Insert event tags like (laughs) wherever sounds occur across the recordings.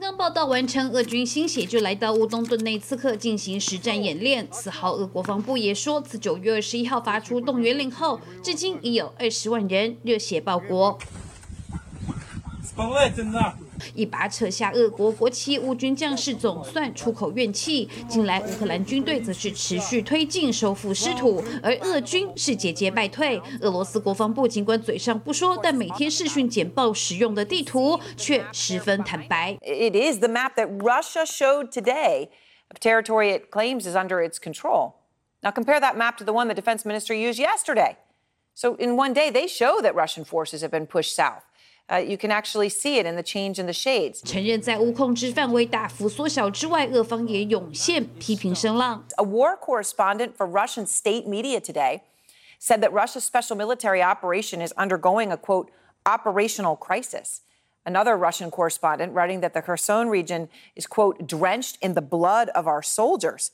刚报道完成，俄军新血就来到乌东顿内刺克进行实战演练。此号，俄国防部也说，自九月二十一号发出动员令后，至今已有二十万人热血报国。一把扯下俄国国旗，乌军将士总算出口怨气。近来乌克兰军队则是持续推进收复失土，而俄军是节节败退。俄罗斯国防部尽管嘴上不说，但每天视讯简报使用的地图却十分坦白。It is the map that Russia showed today of territory it claims is under its control. Now compare that map to the one the defense minister used yesterday. So in one day, they show that Russian forces have been pushed south. Uh, you can actually see it in the change in the shades. 承认在乌控制范围大幅缩小之外，俄方也涌现批评声浪。A war correspondent for Russian state media today said that Russia's special military operation is undergoing a quote operational crisis. Another Russian correspondent writing that the Kherson region is quote drenched in the blood of our soldiers.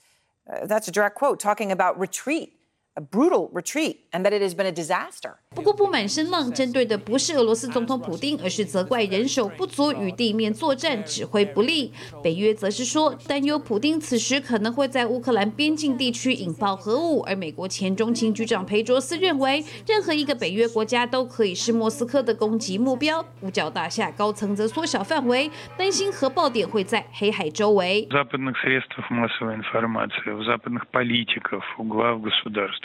Uh, that's a direct quote talking about retreat a brutal retreat and that it has been a disaster. 不过不满声浪针对的不是俄罗斯总统普京，而是责怪人手不足与地面作战指挥不力。北约则是说担忧普京此时可能会在乌克兰边境地区引爆核武，而美国前中情局长裴卓斯认为，任何一个北约国家都可以是莫斯科的攻击目标。五角大厦高层则缩小范围，担心核爆点会在黑海周围。западных средствах массовой информации, у западных политиков, у глав государств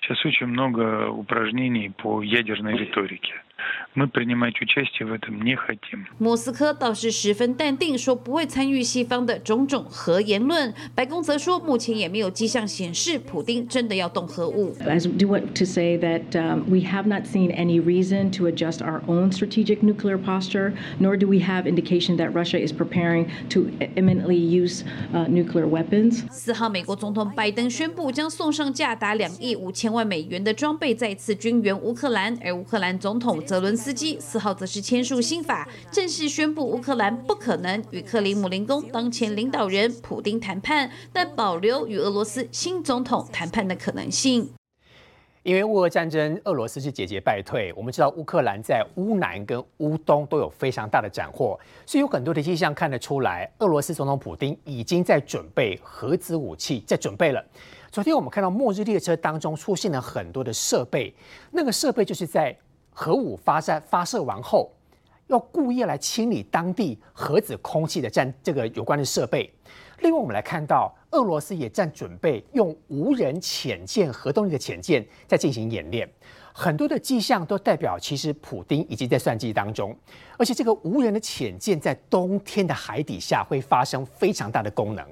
Сейчас очень много упражнений по ядерной риторике. Мы принимать участие в этом не хотим. 莫斯科倒是十分淡定，说不会参与西方的种种核言论。白宫则说，目前也没有迹象显示普丁真的要动核武。I do want to say that um, we have not seen any reason to adjust our own strategic nuclear posture, nor do we have indication that Russia is preparing to imminently use uh, nuclear weapons. 四号，美国总统拜登宣布将送上价达两亿 五千万美元的装备，再次军援乌克兰，而乌克兰总统泽伦斯。基四号则是签署新法，正式宣布乌克兰不可能与克里姆林宫当前领导人普丁谈判，但保留与俄罗斯新总统谈判的可能性。因为乌俄战争，俄罗斯是节节败退。我们知道乌克兰在乌南跟乌东都有非常大的斩获，所以有很多的迹象看得出来，俄罗斯总统普丁已经在准备核子武器，在准备了。昨天我们看到末日列车当中出现了很多的设备，那个设备就是在。核武发射发射完后，要故意来清理当地核子空气的战这个有关的设备。另外，我们来看到俄罗斯也在准备用无人潜舰核动力的潜舰在进行演练，很多的迹象都代表其实普丁已经在算计当中，而且这个无人的潜舰在冬天的海底下会发生非常大的功能。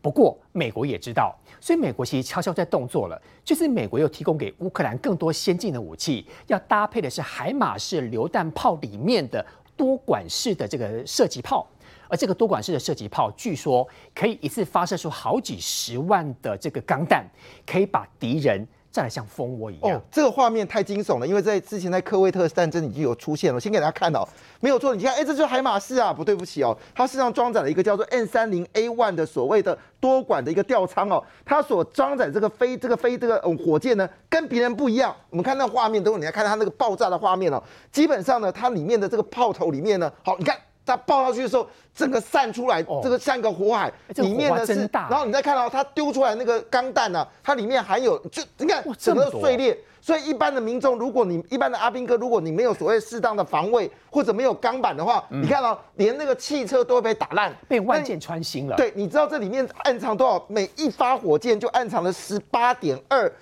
不过，美国也知道。所以美国其实悄悄在动作了，就是美国又提供给乌克兰更多先进的武器，要搭配的是海马式榴弹炮里面的多管式的这个射击炮，而这个多管式的射击炮据说可以一次发射出好几十万的这个钢弹，可以把敌人。再来像蜂窝一样，哦，这个画面太惊悚了，因为在之前在科威特战争已经有出现了。先给大家看哦，没有错，你看，哎，这就是海马士啊，不对不起哦，它身上装载了一个叫做 N 三零 A one 的所谓的多管的一个吊舱哦，它所装载这个飞这个飞这个火箭呢，跟别人不一样。我们看那画面，等会你来看它那个爆炸的画面哦，基本上呢，它里面的这个炮头里面呢，好，你看。它爆下去的时候，整个散出来，这个像一个火海，里面呢是，然后你再看到它丢出来那个钢弹呢，它里面含有，就你看整个碎裂。所以一般的民众，如果你一般的阿兵哥，如果你没有所谓适当的防卫或者没有钢板的话，你看到连那个汽车都会被打烂，被万箭穿心了。对，你知道这里面暗藏多少？每一发火箭就暗藏了十八点二。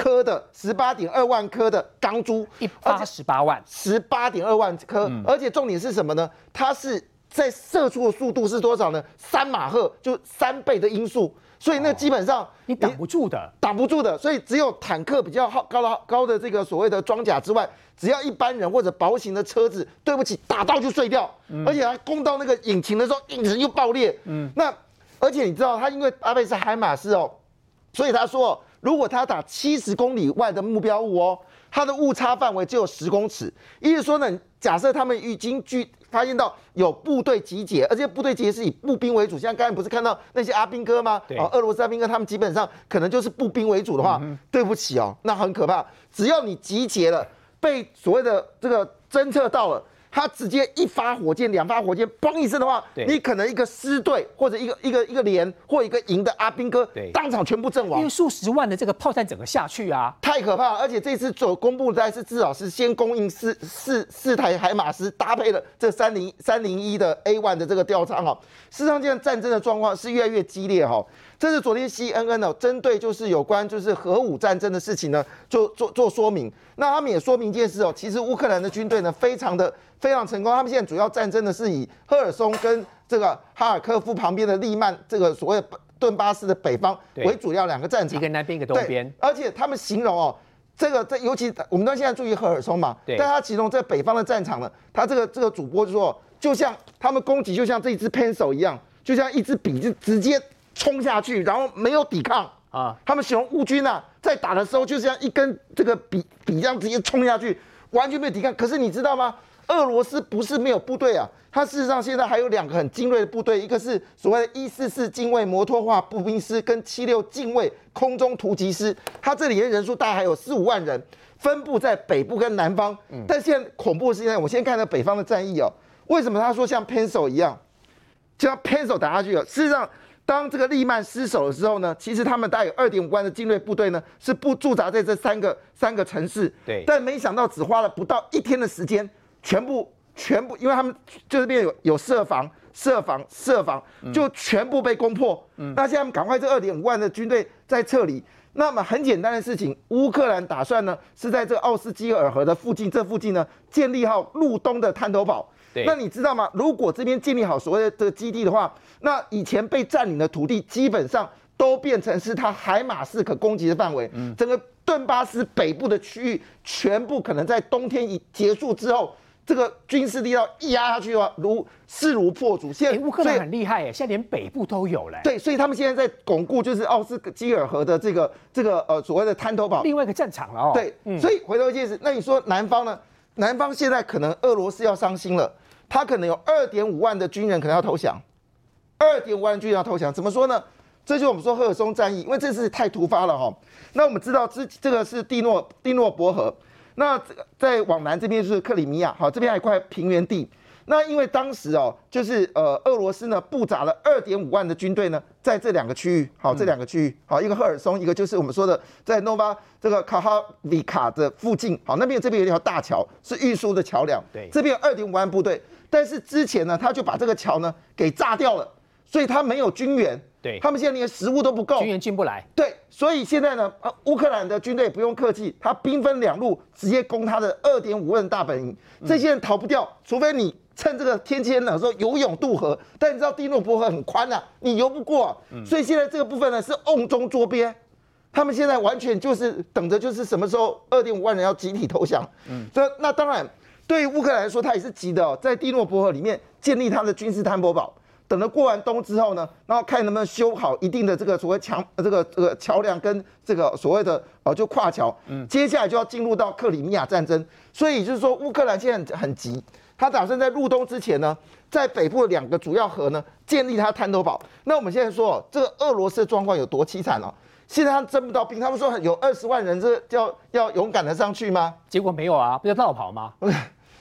颗的十八点二万颗的钢珠，一发十八万，十八点二万颗，而且重点是什么呢？它是在射出的速度是多少呢？三马赫，就三倍的音速，所以那基本上你挡不住的，挡不住的。所以只有坦克比较好高的高的这个所谓的装甲之外，只要一般人或者薄型的车子，对不起，打到就碎掉，而且它攻到那个引擎的时候，引擎又爆裂。嗯，那而且你知道，它因为阿贝是海马斯哦，所以他说。如果他打七十公里外的目标物哦，它的误差范围只有十公尺。意思说呢，假设他们已经距发现到有部队集结，而且部队集结是以步兵为主，像刚才不是看到那些阿兵哥吗？对，俄罗斯阿兵哥他们基本上可能就是步兵为主的话，对不起哦，那很可怕。只要你集结了，被所谓的这个侦测到了，他直接一发火箭、两发火箭，嘣一声的话，你可能一个师队或者一个一个一个连或一个营的阿兵哥对，当场全部阵亡因为。数十万的这个炮弹整个下去啊，太可怕了！而且这次所公布的是至少是先供应四四四台海马斯，搭配了这三零三零一的 A one 的这个吊舱哦。事实上，现在战争的状况是越来越激烈哈、这是昨天 CNN 哦，针对就是有关就是核武战争的事情呢，做做做说明。那他们也说明一件事哦，其实乌克兰的军队呢，非常的非常成功。他们现在主要战争的是以赫尔松跟这个哈尔科夫旁边的利曼这个所谓的顿巴斯的北方对为主要两个战场一。个南边一个东对边，而且他们形容哦，这个在尤其我们到现在注意赫尔松嘛，对但他其中在北方的战场呢，他这个这个主播就说，就像他们攻击就像这一支 pencil 一样，就像一支笔就直接冲下去，然后没有抵抗啊他们形容乌军啊，在打的时候就像一根这个笔笔这样直接冲下去，完全没有抵抗。可是你知道吗？俄罗斯不是没有部队啊，它事实上现在还有两个很精锐的部队，一个是所谓的一四四精卫摩托化步兵师跟七六精卫空中突击师，它这里的人数大概还有四五万人，分布在北部跟南方。嗯但现在恐怖的是现在，我先看到北方的战役哦，为什么他说像 pencil 一样？就像 pencil 打下去了。事实上，当这个利曼失守的时候呢，其实他们大概有二点五万的精锐部队呢，是不驻扎在这三个三个城市。对但没想到只花了不到一天的时间，全部全部，因为他们就这边有有设防。设防设防就全部被攻破。嗯那现在他们赶快这二点五万的军队在撤离。那么很简单的事情，乌克兰打算呢是在这个奥斯基尔河的附近，这附近呢建立好路东的滩头堡。对那你知道吗？如果这边建立好所谓的这个基地的话，那以前被占领的土地基本上都变成是它海马式可攻击的范围。嗯整个顿巴斯北部的区域全部可能在冬天一结束之后，这个军事力量一压下去的话，如势如破竹。现哎，在乌克兰很厉害耶，现在连北部都有了。对，所以他们现在在巩固就是奥斯基尔河的这个这个呃所谓的滩头堡。另外一个战场了哦。对，所以回头一件事，那你说南方呢？南方现在可能俄罗斯要伤心了，他可能有二点五万的军人可能要投降，二点五万军人要投降，怎么说呢？这就是我们说赫尔松战役，因为这次太突发了哈。那我们知道这这个是蒂诺蒂诺伯河，那这个在往南这边是克里米亚，好，这边还有一块平原地。那因为当时哦，就是呃，俄罗斯呢布扎了二点五万的军队呢，在这两个区域，好，这两个区域，好，一个赫尔松，一个就是我们说的在诺巴这个卡哈里卡的附近，好，那边这边有一条大桥，是运输的桥梁，对这边有二点五万部队，但是之前呢，他就把这个桥呢给炸掉了，所以他没有军援，对他们现在连食物都不够，军援进不来。对，所以现在呢，呃，乌克兰的军队不用客气，他兵分两路，直接攻他的二点五万大本营。这些人逃不掉，除非你趁这个天气很冷的时候游泳渡河。但你知道蒂诺伯河很宽啊，你游不过、啊。所以现在这个部分呢是瓮中捉鳖，他们现在完全就是等着，就是什么时候二点五万人要集体投降。嗯，这那当然对于乌克兰来说，他也是急的哦，在蒂诺伯河里面建立他的军事摊薄堡。等到过完冬之后呢，然后看能不能修好一定的这个所谓墙呃这个这个桥梁跟这个所谓的呃就跨桥，嗯，接下来就要进入到克里米亚战争，所以就是说乌克兰现在很很急，他打算在入冬之前呢，在北部的两个主要河呢建立他滩头堡。那我们现在说哦这个俄罗斯的状况有多凄惨哦，现在他征不到兵，他们说有二十万人，这要要勇敢的上去吗？结果没有啊，不就绕跑吗？(laughs)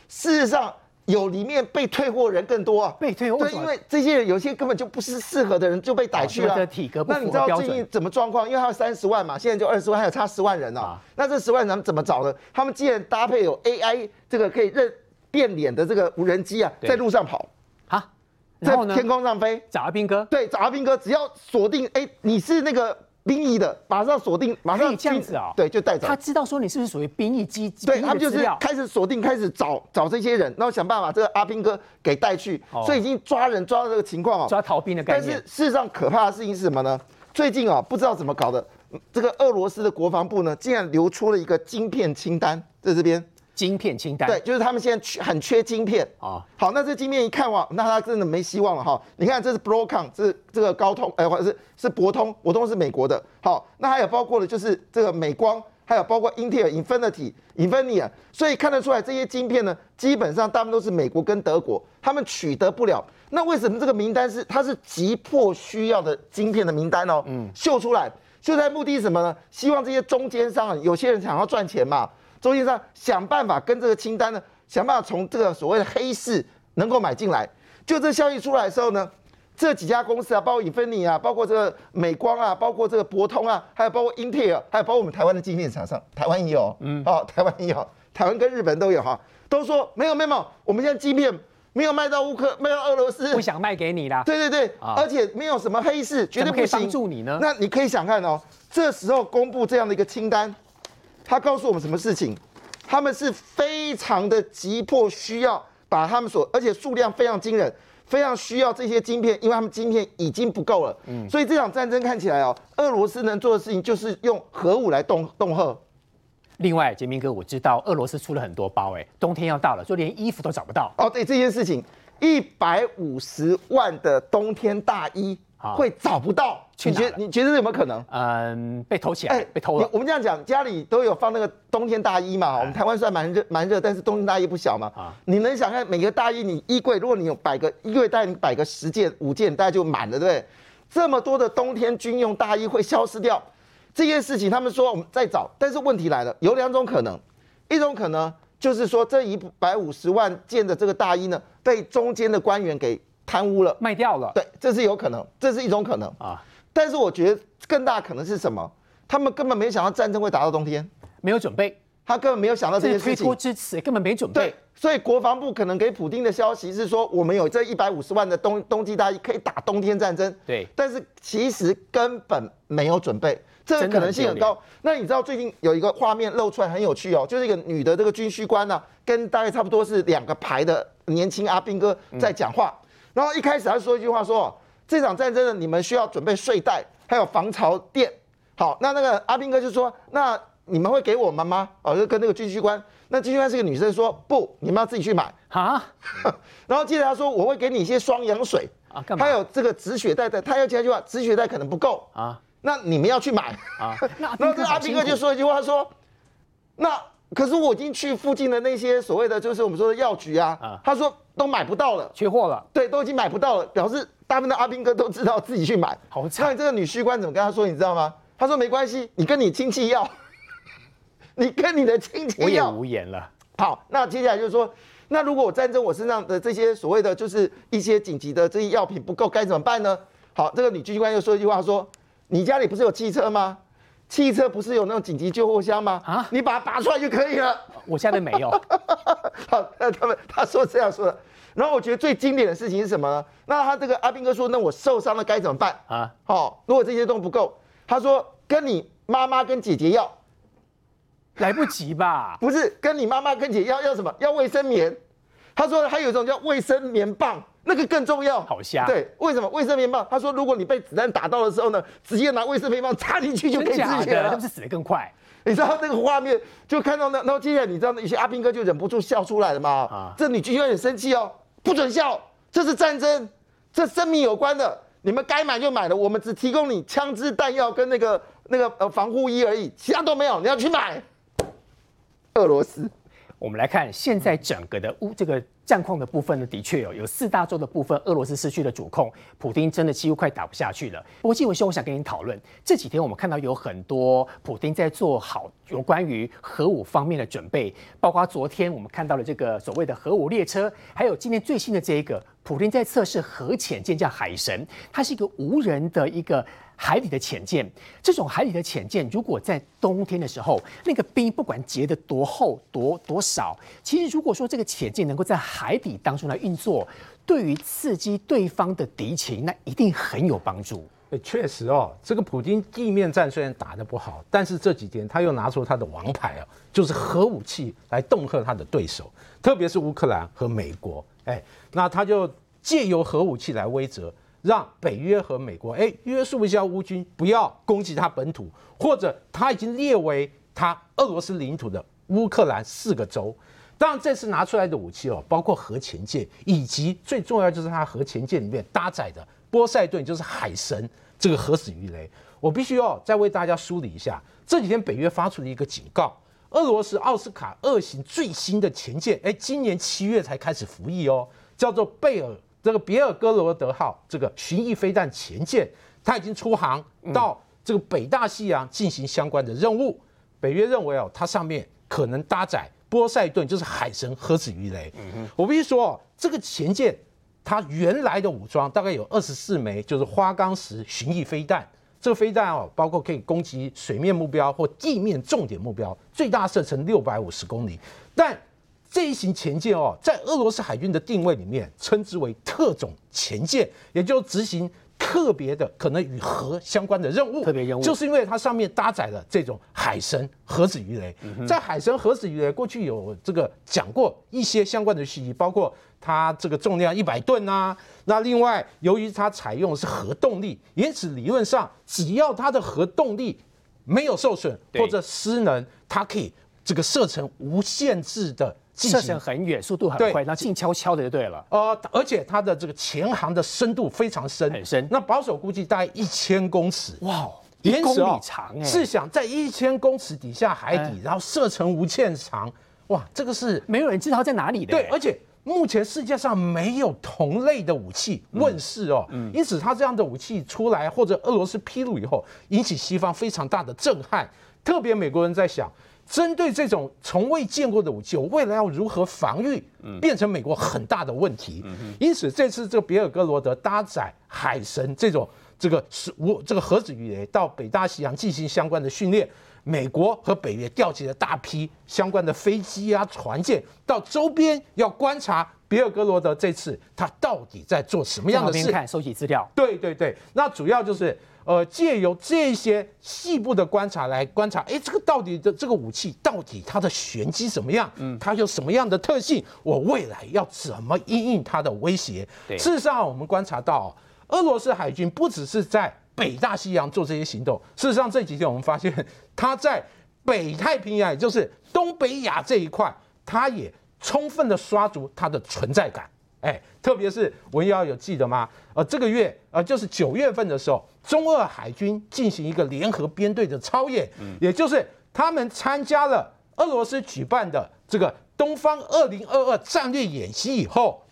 事实上，有里面被退货人更多啊。被退货对，因为这些人有些根本就不是适合的人，就被逮去了。哦体格不那你知道最近怎么状况？因为他有三十万嘛，现在就二十万，还有差十万人啊啊。那这十万人怎么找呢？他们既然搭配有 AI 这个可以认变脸的这个无人机啊，在路上跑？在天空上飞。找阿兵哥，对，找阿兵哥，只要锁定，哎，你是那个兵役的，马上锁定，马上这样子哦对，就带走。他知道说你是不是属于兵役机，对他们就是开始锁定，开始找找这些人，然后想办法这个阿兵哥给带去，哦所以已经抓人抓到这个情况哦。抓逃兵的概但是。事实上，可怕的事情是什么呢？最近啊，不知道怎么搞的，嗯这个俄罗斯的国防部呢，竟然流出了一个晶片清单，在这边。晶片清单，对，就是他们现在缺很缺晶片啊好，那这晶片一看哇，那他真的没希望了哈。你看，这是 Broadcom，这是这个高通，哎、或者是是博通，博通是美国的。好，那还有包括的就是这个美光，还有包括英特尔、Infinity、Infineon，所以看得出来这些晶片呢，基本上大部分都是美国跟德国，他们取得不了。那为什么这个名单是它是急迫需要的晶片的名单哦？嗯，秀出来，秀出来目的是什么呢？希望这些中间商啊，有些人想要赚钱嘛，中间商想办法跟这个清单呢想办法从这个所谓的黑市能够买进来。就这消息出来的时候呢，这几家公司啊，包括英飞尼啊，包括这个美光啊，包括这个博通啊，还有包括英特尔，还有包括我们台湾的晶片厂商，台湾也有，嗯，哦，台湾也有，台湾跟日本都有哈，都说没有没有，我们现在晶片没有卖到乌克，卖到俄罗斯，不想卖给你啦。对对对，而且没有什么黑市，绝对不行。帮助你呢？那你可以想看哦，这时候公布这样的一个清单，他告诉我们什么事情？他们是非常的急迫需要。把他们所，而且数量非常惊人，非常需要这些晶片，因为他们晶片已经不够了。嗯，所以这场战争看起来哦，俄罗斯能做的事情就是用核武来恫恫吓。另外，杰明哥，我知道俄罗斯出了很多包，哎，冬天要到了，就连衣服都找不到。哦，对这件事情，一百五十万的冬天大衣。会找不到，你觉你觉得有没有可能？嗯，被偷起来，被偷了。我们这样讲，家里都有放那个冬天大衣嘛。我们台湾算蛮热，蛮热，但是冬天大衣不小嘛。啊，你能想看每个大衣，你衣柜如果你有摆个衣柜，大概你摆个十件、五件，大概就满了，对不对？这么多的冬天军用大衣会消失掉，这件事情他们说我们在找，但是问题来了，有两种可能，一种可能就是说这一百五十万件的这个大衣呢，被中间的官员给。贪污了，卖掉了，对，这是有可能，这是一种可能啊。但是我觉得更大可能是什么？他们根本没想到战争会打到冬天，没有准备，他根本没有想到这些事情。推脱之词根本没准备。对，所以国防部可能给普京的消息是说，我们有这一百五十万的冬冬季大衣可以打冬天战争。对，但是其实根本没有准备，这个可能性很高。那你知道最近有一个画面露出来很有趣哦，就是一个女的这个军需官呢，跟大概差不多是两个排的年轻阿兵哥在讲话。然后一开始他说一句话，说这场战争呢，你们需要准备睡袋，还有防潮垫。好，那那个阿兵哥就说，那你们会给我们吗？哦，就跟那个军需官，那军需官是个女生，说不，你们要自己去买啊。(laughs) 然后接着他说，我会给你一些双氧水啊，干嘛？还有这个止血带的，他要加一句话，止血带可能不够啊，那你们要去买啊。(laughs) 然后这阿兵哥就说一句话，说那。可是我已经去附近的那些所谓的，就是我们说的药局啊，他说都买不到了，缺货了。对，都已经买不到了，表示大部分的阿兵哥都知道自己去买。好惨。那你这个女婿官怎么跟他说？你知道吗？他说没关系，你跟你亲戚要，(laughs) 你跟你的亲戚要。我也无言了。好，那接下来就是说，那如果我战争我身上的这些所谓的就是一些紧急的这些药品不够，该怎么办呢？好，这个女军官又说一句话，说你家里不是有汽车吗？汽车不是有那种紧急救护箱吗？啊，你把它拔出来就可以了。我现在没有。(laughs) 好，那他们他说这样说的。然后我觉得最经典的事情是什么呢？那他这个阿兵哥说，那我受伤了该怎么办啊？好，如果这些都不够，他说跟你妈妈跟姐姐要，(laughs) 来不及吧？不是，跟你妈妈跟姐要要什么？要卫生棉。他说还有一种叫卫生棉棒。那个更重要，好瞎。对，为什么卫生棉棒？他说，如果你被子弹打到的时候呢，直接拿卫生棉棒插进去就可以止血了，是不是死得更快？你知道那个画面，就看到那，然后接下来你知道那些阿兵哥就忍不住笑出来了吗？啊，这女军官很生气哦，不准笑，这是战争，这生命有关的，你们该买就买了，我们只提供你枪支弹药跟那个那个呃防护衣而已，其他都没有，你要去买。俄罗斯。我们来看现在整个的乌这个战况的部分呢，的确有有四大洲的部分，俄罗斯失去了主控，普京真的几乎快打不下去了。不过纪文兄，我想跟你讨论这几天我们看到有很多普京在做好有关于核武方面的准备，包括昨天我们看到了这个所谓的核武列车，还有今天最新的这一个普京在测试核潜舰叫海神，它是一个无人的一个。海底的潜舰，这种海底的潜舰，如果在冬天的时候，那个冰不管结得多厚、多多少，其实如果说这个潜舰能够在海底当中来运作，对于刺激对方的敌情，那一定很有帮助。哎，确实哦，这个普京地面战虽然打得不好，但是这几天他又拿出他的王牌啊，就是核武器来恫吓他的对手，特别是乌克兰和美国。哎，那他就借由核武器来威慑。让北约和美国哎约束一下乌军，不要攻击他本土，或者他已经列为他俄罗斯领土的乌克兰四个州。当然，这次拿出来的武器哦，包括核潜舰，以及最重要就是它核潜舰里面搭载的波塞顿，就是海神这个核死鱼雷。我必须要再为大家梳理一下，这几天北约发出了一个警告：俄罗斯奥斯卡二型最新的潜舰，哎，今年七月才开始服役哦，叫做贝尔。这个比尔哥罗德号这个巡弋飞弹前舰，它已经出航到这个北大西洋进行相关的任务。北约认为哦，它上面可能搭载波塞顿就是海神核子鱼雷。我必须说，这个前舰它原来的武装大概有二十四枚，就是花岗石巡弋飞弹。这个飞弹哦，包括可以攻击水面目标或地面重点目标，最大射程六百五十公里。但这一型前舰哦，在俄罗斯海军的定位里面，称之为特种前舰，也就执行特别的可能与核相关的任务。特别任务就是因为它上面搭载了这种海神核子鱼雷。在海神核子鱼雷过去有这个讲过一些相关的信息，包括它这个重量一百吨啊。那另外，由于它采用的是核动力，因此理论上只要它的核动力没有受损或者失能，它可以这个射程无限制的进射程很远，速度很快，然后静悄悄的就对了。呃，而且它的这个潜航的深度非常深，很深。那保守估计大概一千公尺。哇，一公里长哎，试想在一千公尺底下海底，哎。然后射程无限长，哇，这个是没有人知道在哪里的。对，而且目前世界上没有同类的武器问世哦，嗯。因此它这样的武器出来，或者俄罗斯披露以后，引起西方非常大的震撼。特别美国人在想，针对这种从未见过的武器，我未来要如何防御，变成美国很大的问题。因此，这次这个比尔格罗德搭载海神这种这个是无这个核子鱼雷到北大西洋进行相关的训练。美国和北约调集了大批相关的飞机啊、船舰到周边要观察比尔格罗德这次他到底在做什么在样的事。看收集资料。对对对，那主要就是呃，借由这些细部的观察来观察，哎，这个到底的这个武器到底它的玄机怎么样？嗯，它有什么样的特性？我未来要怎么应应它的威胁？对事实上我们观察到，俄罗斯海军不只是在北大西洋做这些行动，事实上这几天我们发现，它在北太平洋，也就是东北亚这一块，它也充分的刷足它的存在感。哎，特别是文瑶有记得吗？呃，这个月呃，就是九月份的时候，中俄海军进行一个联合编队的操演，嗯。也就是他们参加了俄罗斯举办的这个东方二零二二战略演习以后，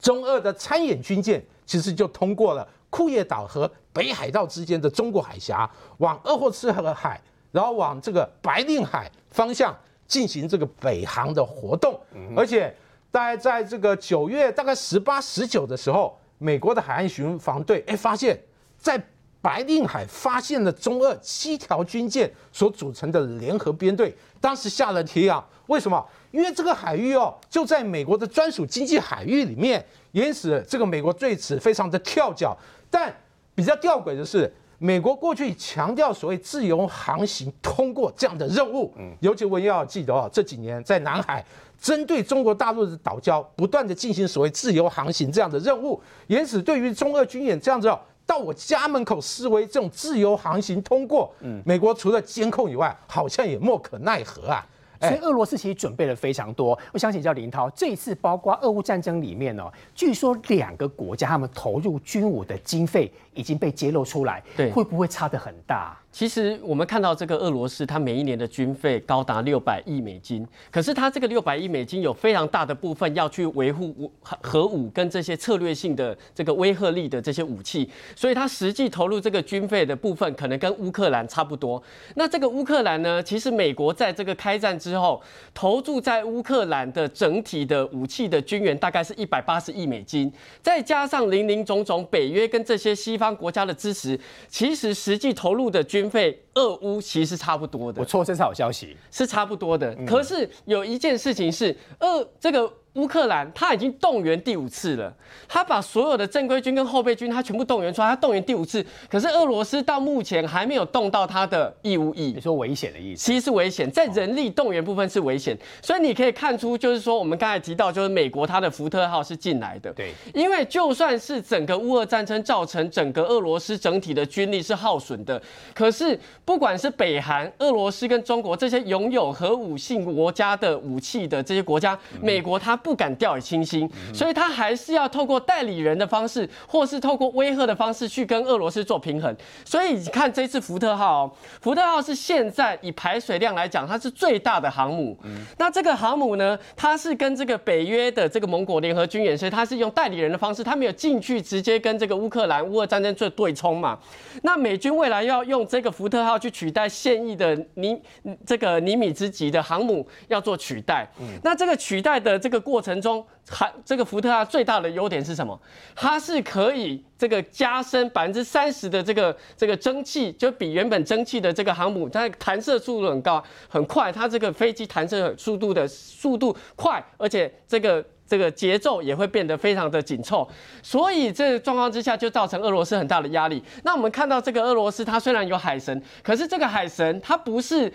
中俄的参演军舰其实就通过了库页岛和北海道之间的中国海峡，往鄂霍次克海，然后往这个白令海方向进行这个北航的活动，而且大概在这个九月大概十八、十九的时候，美国的海岸巡防队哎发现，在白令海发现了中俄七条军舰所组成的联合编队，当时吓了一跳。为什么？因为这个海域哦，就在美国的专属经济海域里面，因此这个美国对此非常的跳脚。但比较吊诡的是，美国过去强调所谓自由航行通过这样的任务，尤其我也要记得哦，这几年在南海针对中国大陆的岛礁不断的进行所谓自由航行这样的任务，因此对于中俄军演这样子哦。到我家门口示威，这种自由航行通过，美国除了监控以外，好像也莫可奈何啊。哎所以俄罗斯其实准备了非常多。我想请教林涛，这一次包括俄乌战争里面哦，据说两个国家他们投入军武的经费已经被揭露出来，对会不会差得很大？其实我们看到这个俄罗斯，它每一年的军费高达六百亿美金，可是它这个六百亿美金有非常大的部分要去维护核核武跟这些策略性的这个威慑力的这些武器，所以它实际投入这个军费的部分可能跟乌克兰差不多。那这个乌克兰呢，其实美国在这个开战之后，投注在乌克兰的整体的武器的军援大概是一百八十亿美金，再加上零零总总北约跟这些西方国家的支持，其实实际投入的军费，俄乌其实是差不多的我。错，这是好消息。是差不多的。可是有一件事情是，俄这个乌克兰他已经动员第五次了，他把所有的正规军跟后备军他全部动员出来，他动员第五次。可是俄罗斯到目前还没有动到他的义务役你。说危险的意思？其实是危险，在人力动员部分是危险，所以你可以看出，就是说我们刚才提到，就是美国它的福特号是进来的，对，因为就算是整个乌俄战争造成整个俄罗斯整体的军力是耗损的，可是不管是北韩、俄罗斯跟中国这些拥有核武性国家的武器的这些国家，美国他不敢掉以轻心，所以他还是要透过代理人的方式，或是透过威吓的方式去跟俄罗斯做平衡。所以你看这次福特号、哦，福特号是现在以排水量来讲，它是最大的航母。那这个航母呢，它是跟这个北约的这个盟国联合军演，所以它是用代理人的方式，它没有进去直接跟这个乌克兰乌俄战争做对冲嘛。那美军未来要用这个福特号要去取代现役的尼这个尼米兹级的航母要做取代。那这个取代的这个过程中，还这个福特它最大的优点是什么？它是可以这个加深百分之三十的这个这个蒸汽，就比原本蒸汽的这个航母，它弹射速度很高很快，它这个飞机弹射速度的速度快，而且这个。这个节奏也会变得非常的紧凑，所以这个状况之下就造成俄罗斯很大的压力。那我们看到这个俄罗斯，它虽然有海神，可是这个海神它不是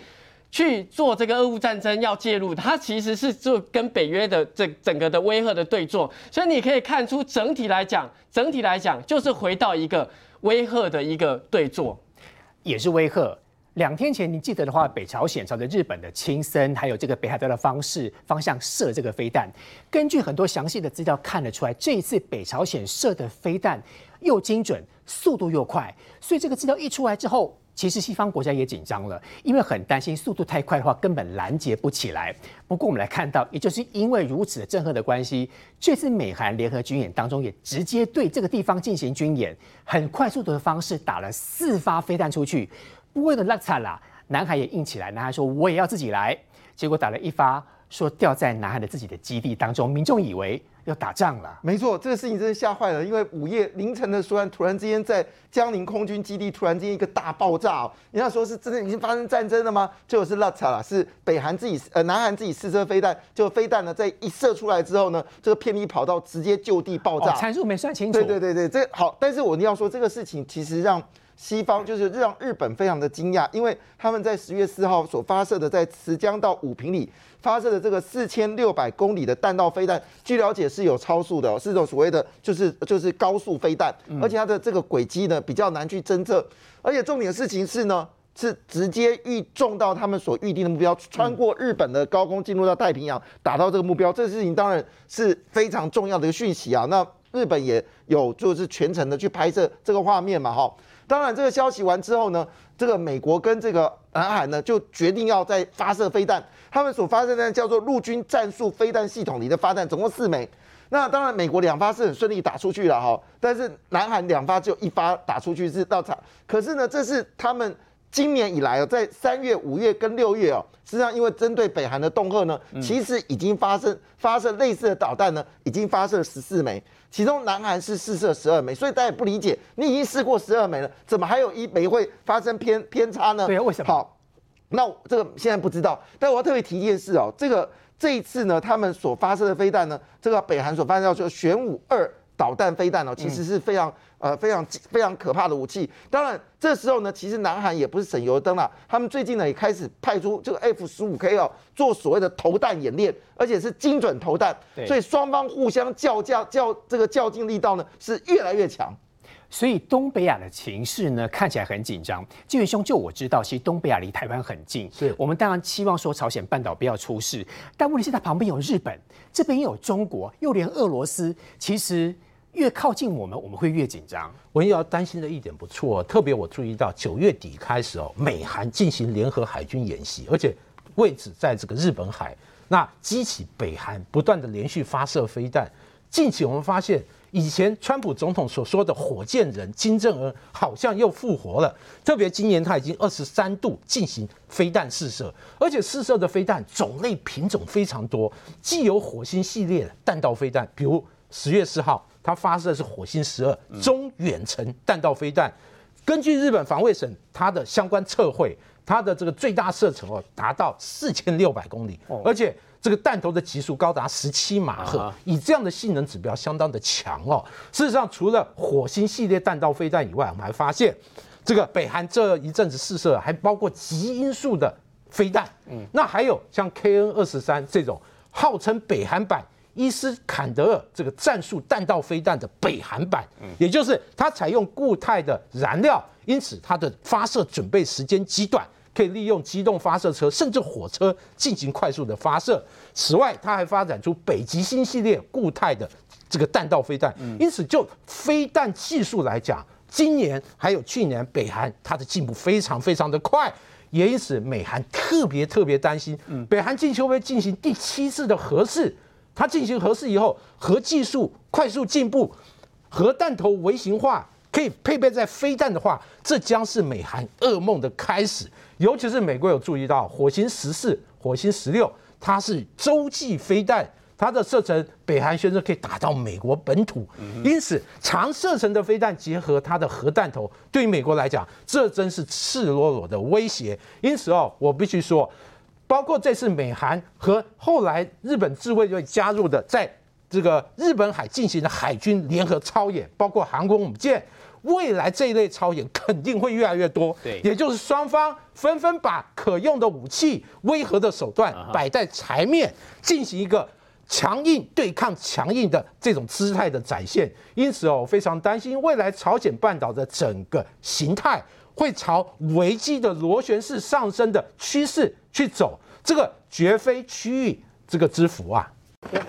去做这个俄乌战争要介入，它其实是做跟北约的这整个的威吓的对坐。所以你可以看出，整体来讲，整体来讲就是回到一个威吓的一个对坐，也是威吓。两天前，你记得的话，北朝鲜朝着日本的青森还有这个北海道的方式方向射这个飞弹。根据很多详细的资料看得出来，这一次北朝鲜射的飞弹又精准，速度又快。所以这个资料一出来之后，其实西方国家也紧张了，因为很担心速度太快的话根本拦截不起来。不过我们来看到，也就是因为如此的震撼的关系，这次美韩联合军演当中也直接对这个地方进行军演，很快速度的方式打了四发飞弹出去。为了拉惨啦，南海也硬起来。男孩说我也要自己来，结果打了一发，说掉在南海的自己的基地当中，民众以为要打仗了。没错，这个事情真的吓坏了，因为午夜凌晨的时候，突然之间在江宁空军基地突然之间一个大爆炸。人家说是真的已经发生战争了吗？结果是拉惨了，是北韩自己呃南韩自己试射飞弹，就飞弹呢在一射出来之后呢，这个偏离跑道直接就地爆炸。参数没算清楚。对对对对，这好，但是我要说这个事情其实让。西方就是让日本非常的惊讶，因为他们在十月四号所发射的在池江到五平里发射的这个四千六百公里的弹道飞弹，据了解是有超速的，是这种所谓的就是就是高速飞弹，而且它的这个轨迹呢比较难去侦测，而且重点的事情是呢是直接预中到他们所预定的目标，穿过日本的高空进入到太平洋，打到这个目标，这个事情当然是非常重要的一个讯息啊。那日本也有就是全程的去拍摄这个画面嘛，哈。当然，这个消息完之后呢，这个美国跟这个南海呢就决定要再发射飞弹。他们所发射的叫做陆军战术飞弹系统里的发弹，总共四枚。那当然，美国两发是很顺利打出去了哈，但是南海两发只有一发打出去是到场。可是呢，这是他们今年以来哦，在三月、五月跟六月哦，实际上因为针对北韩的恫吓呢，其实已经发生发射类似的导弹呢，已经发射十四枚。其中南韩是试射十二枚，所以大家也不理解，你已经试过十二枚了，怎么还有一枚会发生偏偏差呢？对啊，为什么？好，那这个现在不知道，但我要特别提一件事哦，这个这一次呢，他们所发射的飞弹呢，这个北韩所发射叫做玄武二导弹飞弹哦，其实是非常。呃，非常非常可怕的武器。当然，这时候呢，其实南韩也不是省油灯了。他们最近呢，也开始派出这个 F 十五 K 哦，做所谓的投弹演练，而且是精准投弹。所以双方互相较较较这个较劲力道呢，是越来越强。所以东北亚的情势呢，看起来很紧张。金元兄，就我知道，其实东北亚离台湾很近，是我们当然期望说朝鲜半岛不要出事。但问题是，它旁边有日本，这边有中国，又连俄罗斯，其实。越靠近我们，我们会越紧张。文要担心的一点不错，特别我注意到九月底开始哦，美韩进行联合海军演习，而且位置在这个日本海，那激起北韩不断的连续发射飞弹。近期我们发现，以前川普总统所说的火箭人金正恩好像又复活了。特别今年他已经二十三度进行飞弹试射，而且试射的飞弹种类品种非常多，既有火星系列弹道飞弹，比如十月四号。它发射的是火星十二中远程弹道飞弹，根据日本防卫省它的相关测绘，它的这个最大射程哦达到四千六百公里，而且这个弹头的极速高达十七马赫，以这样的性能指标相当的强哦。事实上，除了火星系列弹道飞弹以外，我们还发现这个北韩这一阵子试射还包括极音速的飞弹，嗯，那还有像 KN 二十三这种号称北韩版。伊斯坎德尔这个战术弹道飞弹的北韩版，也就是它采用固态的燃料，因此它的发射准备时间极短，可以利用机动发射车甚至火车进行快速的发射。此外，它还发展出北极星系列固态的这个弹道飞弹，因此就飞弹技术来讲，今年还有去年北韩它的进步非常非常的快，也因此美韩特别特别担心，北韩进球会进行第七次的核试。它进行核试以后，核技术快速进步，核弹头微型化，可以配备在飞弹的话，这将是美韩噩梦的开始。尤其是美国有注意到火星十四、火星十六，它是洲际飞弹，它的射程北韩宣称可以打到美国本土，因此长射程的飞弹结合它的核弹头，对于美国来讲，这真是赤裸裸的威胁。因此哦，我必须说，包括这次美韩和后来日本自卫队加入的，在这个日本海进行的海军联合操演，包括航空母舰。未来这一类操演肯定会越来越多，对也就是双方纷纷把可用的武器、威吓的手段摆在台面，进行一个强硬对抗强硬的这种姿态的展现。因此哦，我非常担心未来朝鲜半岛的整个形态会朝危机的螺旋式上升的趋势去走，这个绝非区域这个之福啊。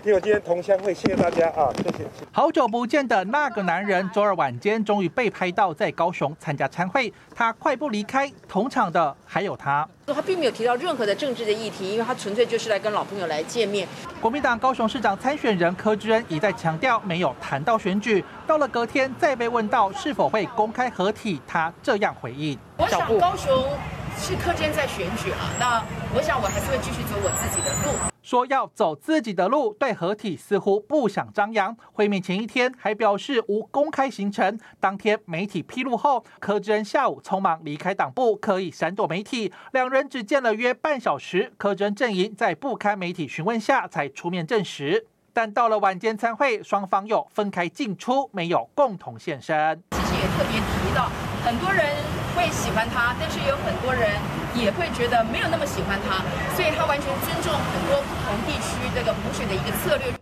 因为今天同乡会，谢谢大家啊，谢谢。好久不见的那个男人，周二晚间终于被拍到在高雄参加参会，他快步离开，同场的还有他。他并没有提到任何的政治的议题，因为他纯粹就是来跟老朋友来见面。国民党高雄市长参选人柯志恩一再强调没有谈到选举，到了隔天再被问到是否会公开合体，他这样回应：我想高雄是柯志恩在选举啊，那我想我还是会继续走我自己的路。说要走自己的路，对合体似乎不想张扬。会面前一天还表示无公开行程。当天媒体披露后，柯志恩下午匆忙离开党部，刻意闪躲媒体。两人只见了约半小时，柯志恩阵营在不堪媒体询问下才出面证实。但到了晚间参会，双方又分开进出，没有共同现身。其实也特别提到，很多人会喜欢他，但是有很多人也会觉得没有那么喜欢他，所以他完全尊重很多不同地区这个补选的一个策略。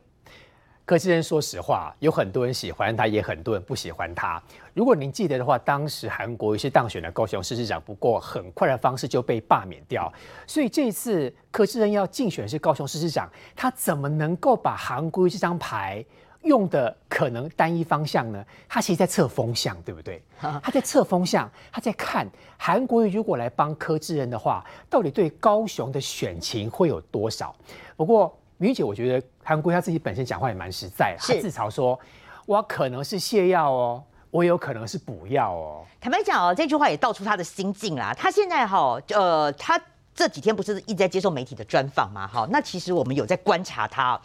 柯志恩说实话，有很多人喜欢他，也很多人不喜欢他。如果您记得的话，当时韩国瑜是当选了高雄市市长，不过很快的方式就被罢免掉。所以这一次柯志恩要竞选是高雄市市长，他怎么能够把韩国瑜这张牌用的可能单一方向呢？他其实在测风向，对不对？(laughs) 他在测风向，他在看韩国瑜如果来帮柯志恩的话，到底对高雄的选情会有多少？不过。明姐，我觉得韩国他自己本身讲话也蛮实在，他自嘲说：“我可能是泻药哦，我有可能是补药哦。”坦白讲哦，这句话也道出他的心境啦。他现在哈，呃，他这几天不是一直在接受媒体的专访嘛？哈，那其实我们有在观察他，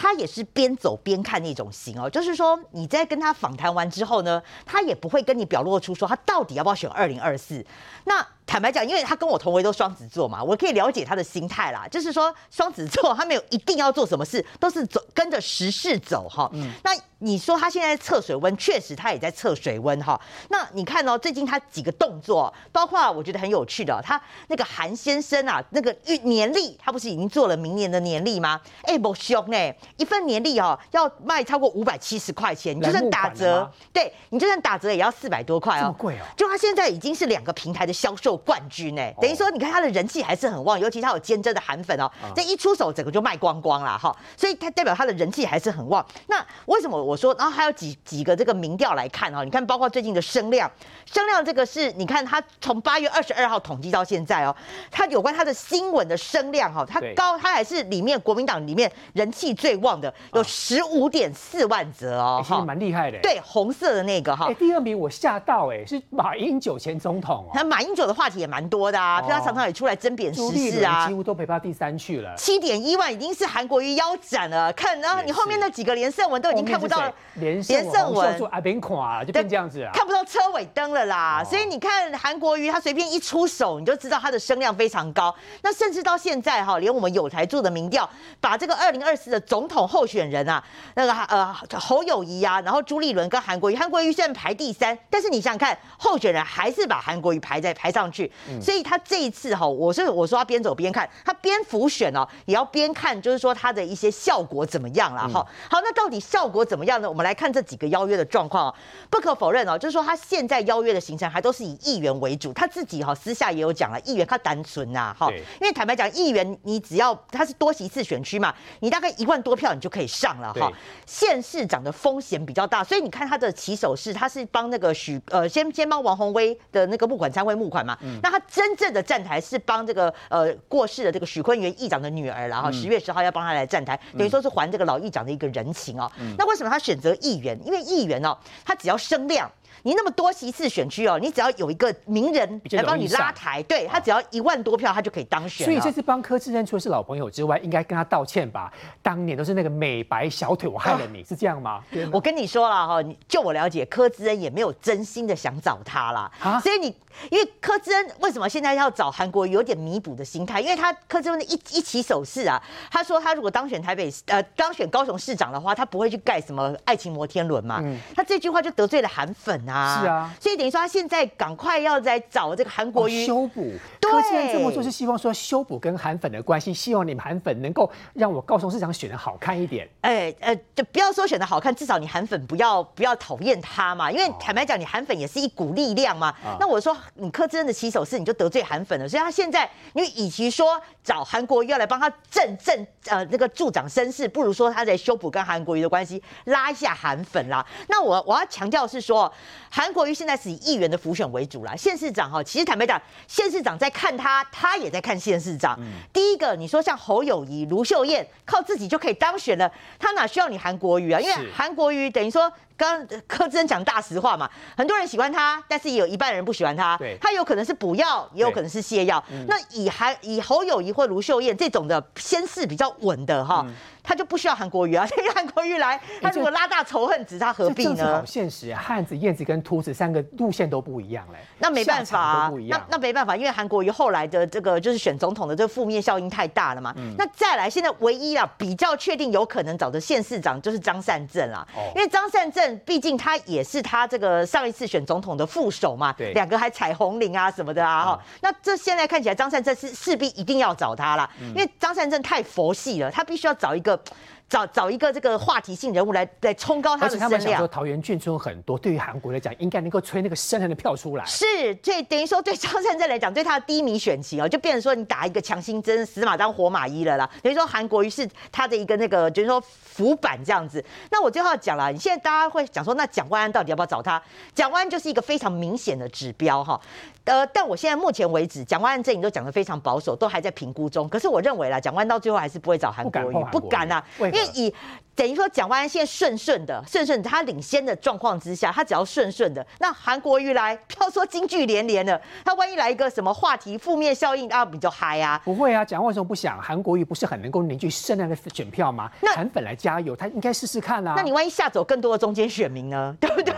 他也是边走边看那种型哦。就是说，你在跟他访谈完之后呢，他也不会跟你表露出说他到底要不要选二零二四。那坦白讲，因为他跟我同为都双子座嘛，我可以了解他的心态啦。就是说，双子座他没有一定要做什么事，都是走跟着时事走哈。嗯那你说他现在测水温，确实他也在测水温哈。那你看哦，最近他几个动作，包括我觉得很有趣的，他那个韩先生啊，那个预年历，他不是已经做了明年的年历吗？哎，不凶呢，一份年历哦，要卖超过五百七十块钱，你就算打折，对你就算打折也要四百多块哦，这么贵哦。就他现在已经是两个平台的销售。冠军呢，等于说你看他的人气还是很旺，尤其他有坚贞的韩粉哦，这一出手整个就卖光光了哈，所以他代表他的人气还是很旺。那为什么我说，然后还有几几个这个民调来看哦，你看包括最近的声量，声量这个是你看他从八月二十二号统计到现在哦，他有关他的新闻的声量哈，他高，他还是里面国民党里面人气最旺的，有十五点四万则哦，哈，蛮厉害的。对，红色的那个哈，第二名我吓到哎，是马英九前总统哦，那马英九的话。也蛮多的啊，他常常也出来争辩时事啊，几乎都陪到第三去了。七点一万已经是韩国瑜腰斩了，看，然后你后面那几个连胜文都已经看不到连胜文啊，变垮了，就变这样子啊，看不到车尾灯了啦。所以你看韩国瑜他随便一出手，你就知道他的声量非常高。那甚至到现在哈，连我们有台做的民调，把这个二零二四的总统候选人啊，那个呃侯友谊啊，然后朱立伦跟韩国瑜，韩国瑜现在排第三，但是你想想看，候选人还是把韩国瑜排在排上去。所以他这一次哈，我是我说他边走边看，他边浮选哦，也要边看，就是说他的一些效果怎么样了哈。好，那到底效果怎么样呢？我们来看这几个邀约的状况哦。不可否认哦，就是说他现在邀约的行程还都是以议员为主，他自己哈私下也有讲了，议员他单纯呐哈，因为坦白讲，议员你只要他是多席次选区嘛，你大概一万多票你就可以上了哈。县市长的风险比较大，所以你看他的起手式，他是帮那个许呃先先帮王宏威的那个募款参会募款嘛，那他。真正的站台是帮这个呃过世的这个许坤元议长的女儿然后十月十号要帮他来站台，等于说是还这个老议长的一个人情哦。那为什么他选择议员？因为议员哦，他只要声量，你那么多席次选区哦，你只要有一个名人来帮你拉台，对他只要一万多票，他就可以当选。所以这次帮柯志恩除了是老朋友之外，应该跟他道歉吧？当年都是那个美白小腿，我害了你，是这样吗？我跟你说了哈，就我了解，柯志恩也没有真心的想找他啦。啊所以你因为柯志恩为什么现在要找韩国有点弥补的心态？因为他柯志恩的一一起手势啊，他说他如果当选台北呃当选高雄市长的话，他不会去盖什么爱情摩天轮嘛。他这句话就得罪了韩粉啊。是啊。所以等于说他现在赶快要在找这个韩国瑜修补。柯志恩这么做是希望说修补跟韩粉的关系，希望你们韩粉能够让我高雄市长选的好看一点。哎呃，就不要说选的好看，至少你韩粉不要 (laughs) 不要讨厌他嘛。因为坦白讲，你韩粉也是一股力量嘛。那我说你柯志恩的起手式，你就得罪韩粉了。所以他现在，因为与其说找韩国瑜要来帮他正正呃那个助长声势，不如说他在修补跟韩国瑜的关系，拉一下韩粉啦。那我我要强调是说，韩国瑜现在是以议员的浮选为主啦。县市长哈，其实坦白讲，县市长在看他，他也在看县市长。第一个，你说像侯友谊、卢秀燕，靠自己就可以当选了，他哪需要你韩国瑜啊？因为韩国瑜等于说。刚柯志恩讲大实话嘛，很多人喜欢他，但是也有一半人不喜欢他。对他有可能是补药，也有可能是泻药。那以韩以侯友谊或卢秀燕这种的先势比较稳的哈。他就不需要韩国瑜啊，(laughs) 因为韩国瑜来，他如果拉大仇恨值，他何必呢？好现实啊，汉子、燕子跟秃子三个路线都不一样嘞。那没办法，那那没办法，因为韩国瑜后来的这个就是选总统的这个负面效应太大了嘛。那再来，现在唯一啊比较确定有可能找的县市长就是张善政啦，因为张善政毕竟他也是他这个上一次选总统的副手嘛，对两个还踩红领啊什么的啊哈。那这现在看起来张善政是势必一定要找他了，因为张善政太佛系了，他必须要找一个。找找一个这个话题性人物来来冲高他的声量。而且他们想说桃园郡村很多，对于韩国来讲，应该能够吹那个深蓝的票出来。是，这等于说对张善政来讲，对他的低迷选情哦，就变成说你打一个强心针，死马当活马医了啦。等于说韩国瑜是他的一个那个，就是说浮板这样子。那我最后要讲了，你现在大家会讲说，那蒋万安到底要不要找他？蒋万安就是一个非常明显的指标哈。呃，但我现在目前为止，蒋万安阵营都讲得非常保守，都还在评估中。可是我认为啦，蒋万安到最后还是不会找韩国瑜，不敢啊，因为以等于说蒋万安现在顺顺的，顺顺他领先的状况之下，他只要顺顺的，那韩国瑜来，不要说金句连连了，他万一来一个什么话题负面效应啊，比较嗨啊？不会啊，蒋万为什么不想？韩国瑜不是很能够凝聚深蓝的选票吗？那韩粉来加油，他应该试试看啊。那你万一吓走更多的中间选民呢？(laughs) 对不对？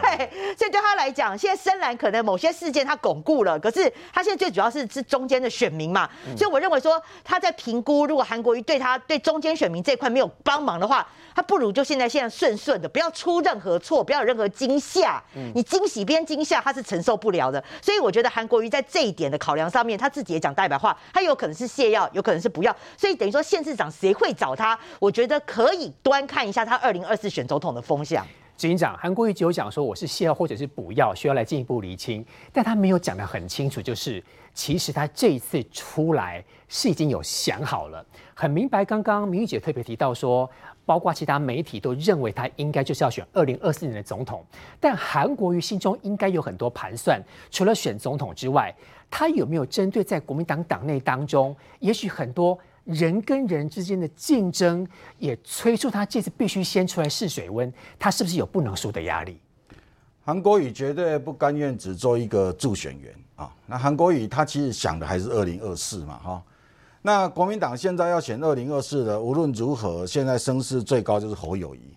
所以对他来讲，现在深蓝可能某些事件他巩固了。可是他现在最主要是是中间的选民嘛，所以我认为说他在评估，如果韩国瑜对他对中间选民这块没有帮忙的话，他不如就现在现在顺顺的，不要出任何错，不要有任何惊吓。你惊喜边惊吓，他是承受不了的。所以我觉得韩国瑜在这一点的考量上面，他自己也讲代表话，他有可能是泻药，有可能是不要。所以等于说县市长谁会找他，我觉得可以端看一下他二零二四选总统的风向。执行长，韩国瑜只有讲说我是泻药或者是补药，需要来进一步厘清，但他没有讲得很清楚，就是其实他这一次出来是已经有想好了，很明白。刚刚明玉姐特别提到说，包括其他媒体都认为他应该就是要选二零二四年的总统，但韩国瑜心中应该有很多盘算，除了选总统之外，他有没有针对在国民党党内当中，也许很多。人跟人之间的竞争也催促他这次必须先出来试水温，他是不是有不能输的压力？韩国瑜绝对不甘愿只做一个助选员啊！那韩国瑜他其实想的还是二零二四嘛，哈。那国民党现在要选二零二四的，无论如何，现在声势最高就是侯友谊。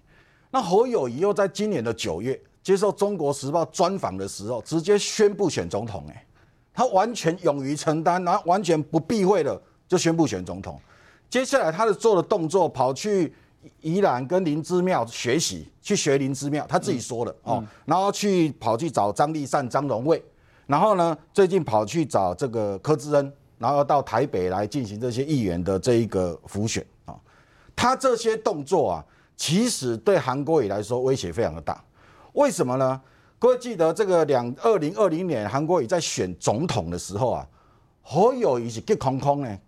那侯友谊又在今年的九月接受《中国时报》专访的时候，直接宣布选总统，哎，他完全勇于承担，然后完全不避讳的。就宣布选总统，接下来他的做的动作，跑去宜兰跟林之妙学习，去学林之妙，他自己说的哦，然后去跑去找张立善、张荣卫，然后呢，最近跑去找这个柯志恩，然后到台北来进行这些议员的这一个浮选啊，他这些动作啊，其实对韩国瑜来说威胁非常的大，为什么呢？各位记得这个两二零二零年韩国瑜在选总统的时候啊，侯友谊是急空空呢。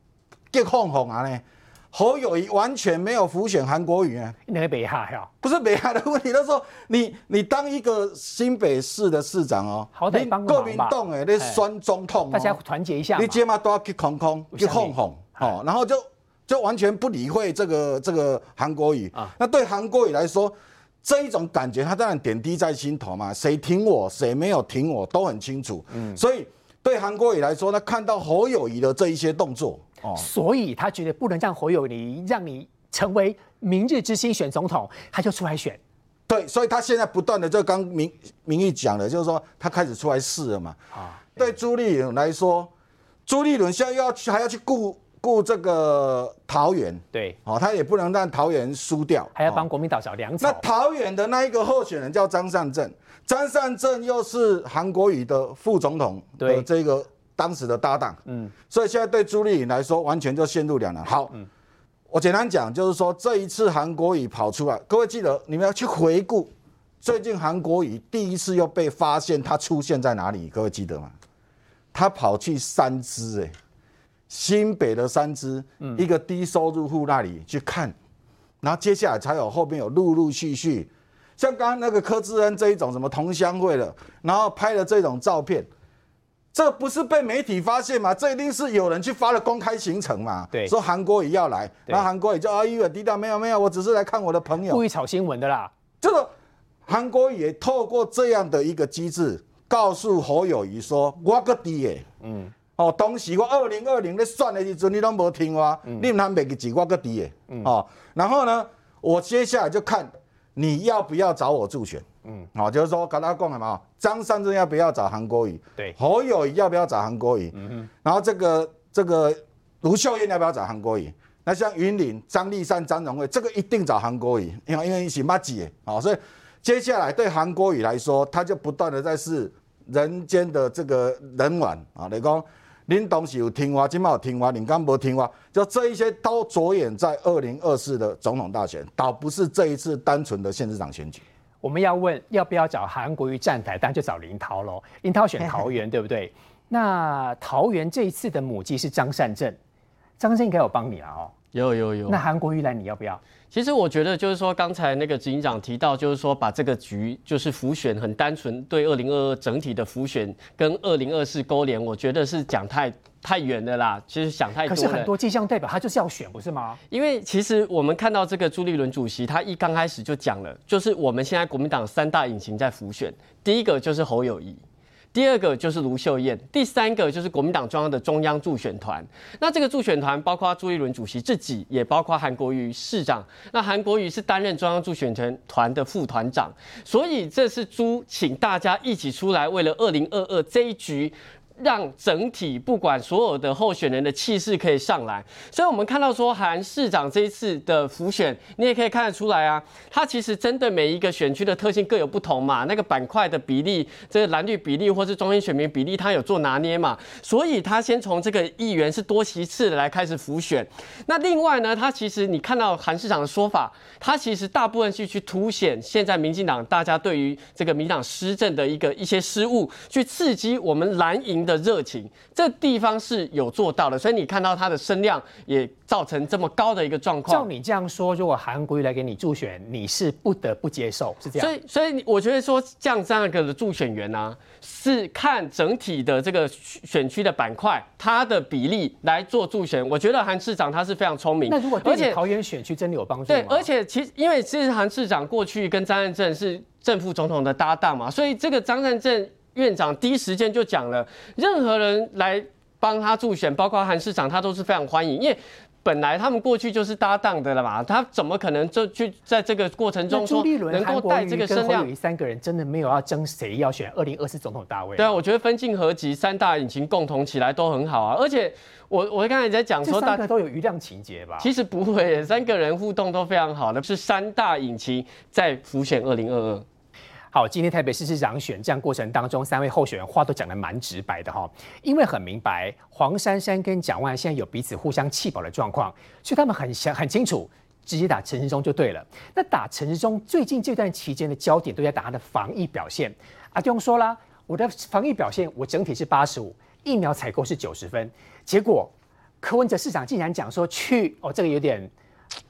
结哄哄啊呢，侯友谊完全没有浮选韩国瑜啊，那个北哈呀，不是北哈的问题。他说你你当一个新北市的市长哦，好歹帮国民党哎，你酸中痛，大家团结一下，你起码都要去空空去哄哄哦，然后就就完全不理会这个这个韩国瑜啊。那对韩国瑜来说，这一种感觉，他当然点滴在心头嘛。谁挺我，谁没有挺我，都很清楚。嗯，所以对韩国瑜来说，他看到侯友谊的这一些动作，哦，所以他觉得不能让侯友谊让你成为明日之星选总统，他就出来选。对，所以他现在不断的就刚明明玉讲的，就是说他开始出来试了嘛。啊，对朱立伦来说，朱立伦现在要去还要去顾。顾这个桃园，对，哦，他也不能让桃园输掉，还要帮国民党找粮草。那桃园的那一个候选人叫张善政，张善政又是韩国瑜的副总统的这个当时的搭档，嗯，所以现在对朱立颖来说，完全就陷入两难。好，我简单讲，就是说这一次韩国瑜跑出来，各位记得你们要去回顾最近韩国瑜第一次又被发现他出现在哪里，各位记得吗？他跑去三支，哎。新北的三支，一个低收入户那里去看，然后接下来才有后面有陆陆续续，像刚刚那个柯志恩这一种什么同乡会的，然后拍了这种照片，这不是被媒体发现吗？这一定是有人去发了公开行程嘛？对，说韩国也要来，然后韩国也就啊，一远低调，没有没有，我只是来看我的朋友，故意炒新闻的啦。这个韩国也透过这样的一个机制，告诉侯友谊说，我个弟耶，嗯。哦，当时我二零二零咧算的时阵，你都无听我，你唔通每个字我个弟耶，嗯，哦，然后呢，我接下来就看你要不要找我助选，嗯，好，就是说跟他讲了嘛，张三珍要不要找韩国瑜，对，侯友谊要不要找韩国瑜，嗯哼，然后这个这个卢秀燕要不要找韩国瑜，那像云林张立善、张荣惠，这个一定找韩国瑜，因为因为一起骂姐，好，所以接下来对韩国瑜来说，他就不断的在试人间的这个人玩啊，你讲。您当时有听话，今麦有听话，你刚没听话，就这一些都着眼在二零二四的总统大选，倒不是这一次单纯的县市长选举。我们要问要不要找韩国瑜站台，当然就找林涛喽。林涛选桃园，对不对？那桃园这一次的母鸡是张善政，张善政应该有帮你了哦。有有有。那韩国瑜来，你要不要？其实我觉得就是说，刚才那个执行长提到，就是说把这个局就是浮选很单纯，对二零二二整体的浮选跟二零二四勾连，我觉得是讲太太远的啦。其实想太多。可是很多迹象代表他就是要选，不是吗？因为其实我们看到这个朱立伦主席，他一刚开始就讲了，就是我们现在国民党三大引擎在浮选，第一个就是侯友谊。第二个就是卢秀燕，第三个就是国民党中央的中央助选团。那这个助选团包括朱一伦主席自己，也包括韩国瑜市长。那韩国瑜是担任中央助选团团的副团长，所以这是朱请大家一起出来，为了二零二二这一局。让整体不管所有的候选人的气势可以上来，所以我们看到说韩市长这一次的浮选，你也可以看得出来啊，他其实针对每一个选区的特性各有不同嘛，那个板块的比例，这个蓝绿比例或是中间选民比例，他有做拿捏嘛，所以他先从这个议员是多席次的来开始浮选。那另外呢，他其实你看到韩市长的说法，他其实大部分是去凸显现在民进党大家对于这个民党施政的一个一些失误，去刺激我们蓝营。的热情，这地方是有做到的，所以你看到它的声量也造成这么高的一个状况。照你这样说，如果韩国瑜来给你助选，你是不得不接受，是这样。所以，所以我觉得说，像这样一个助选员呢，是看整体的这个选区的板块，它的比例来做助选。我觉得韩市长他是非常聪明。那如果而且桃园选区真的有帮助对，而且其实因为其实韩市长过去跟张善政是正副总统的搭档嘛，所以这个张善政。院长第一时间就讲了，任何人来帮他助选，包括韩市长，他都是非常欢迎，因为本来他们过去就是搭档的了嘛，他怎么可能就去在这个过程中说能够带这个声量？三个人真的没有要争谁要选二零二四总统大位？对啊，我觉得分进合集，三大引擎共同起来都很好啊，而且我我刚才在讲说，大家都有余量情节吧？其实不会，三个人互动都非常好的，是三大引擎在浮选二零二二。好，今天台北市市长选战过程当中，三位候选人话都讲得蛮直白的哈，因为很明白黄珊珊跟蒋万现在有彼此互相气饱的状况，所以他们很想很清楚，直接打陈时中就对了。那打陈时中最近这段期间的焦点都在打他的防疫表现。阿东说啦，我的防疫表现我整体是八十五，疫苗采购是九十分，结果柯文哲市长竟然讲说去哦，这个有点。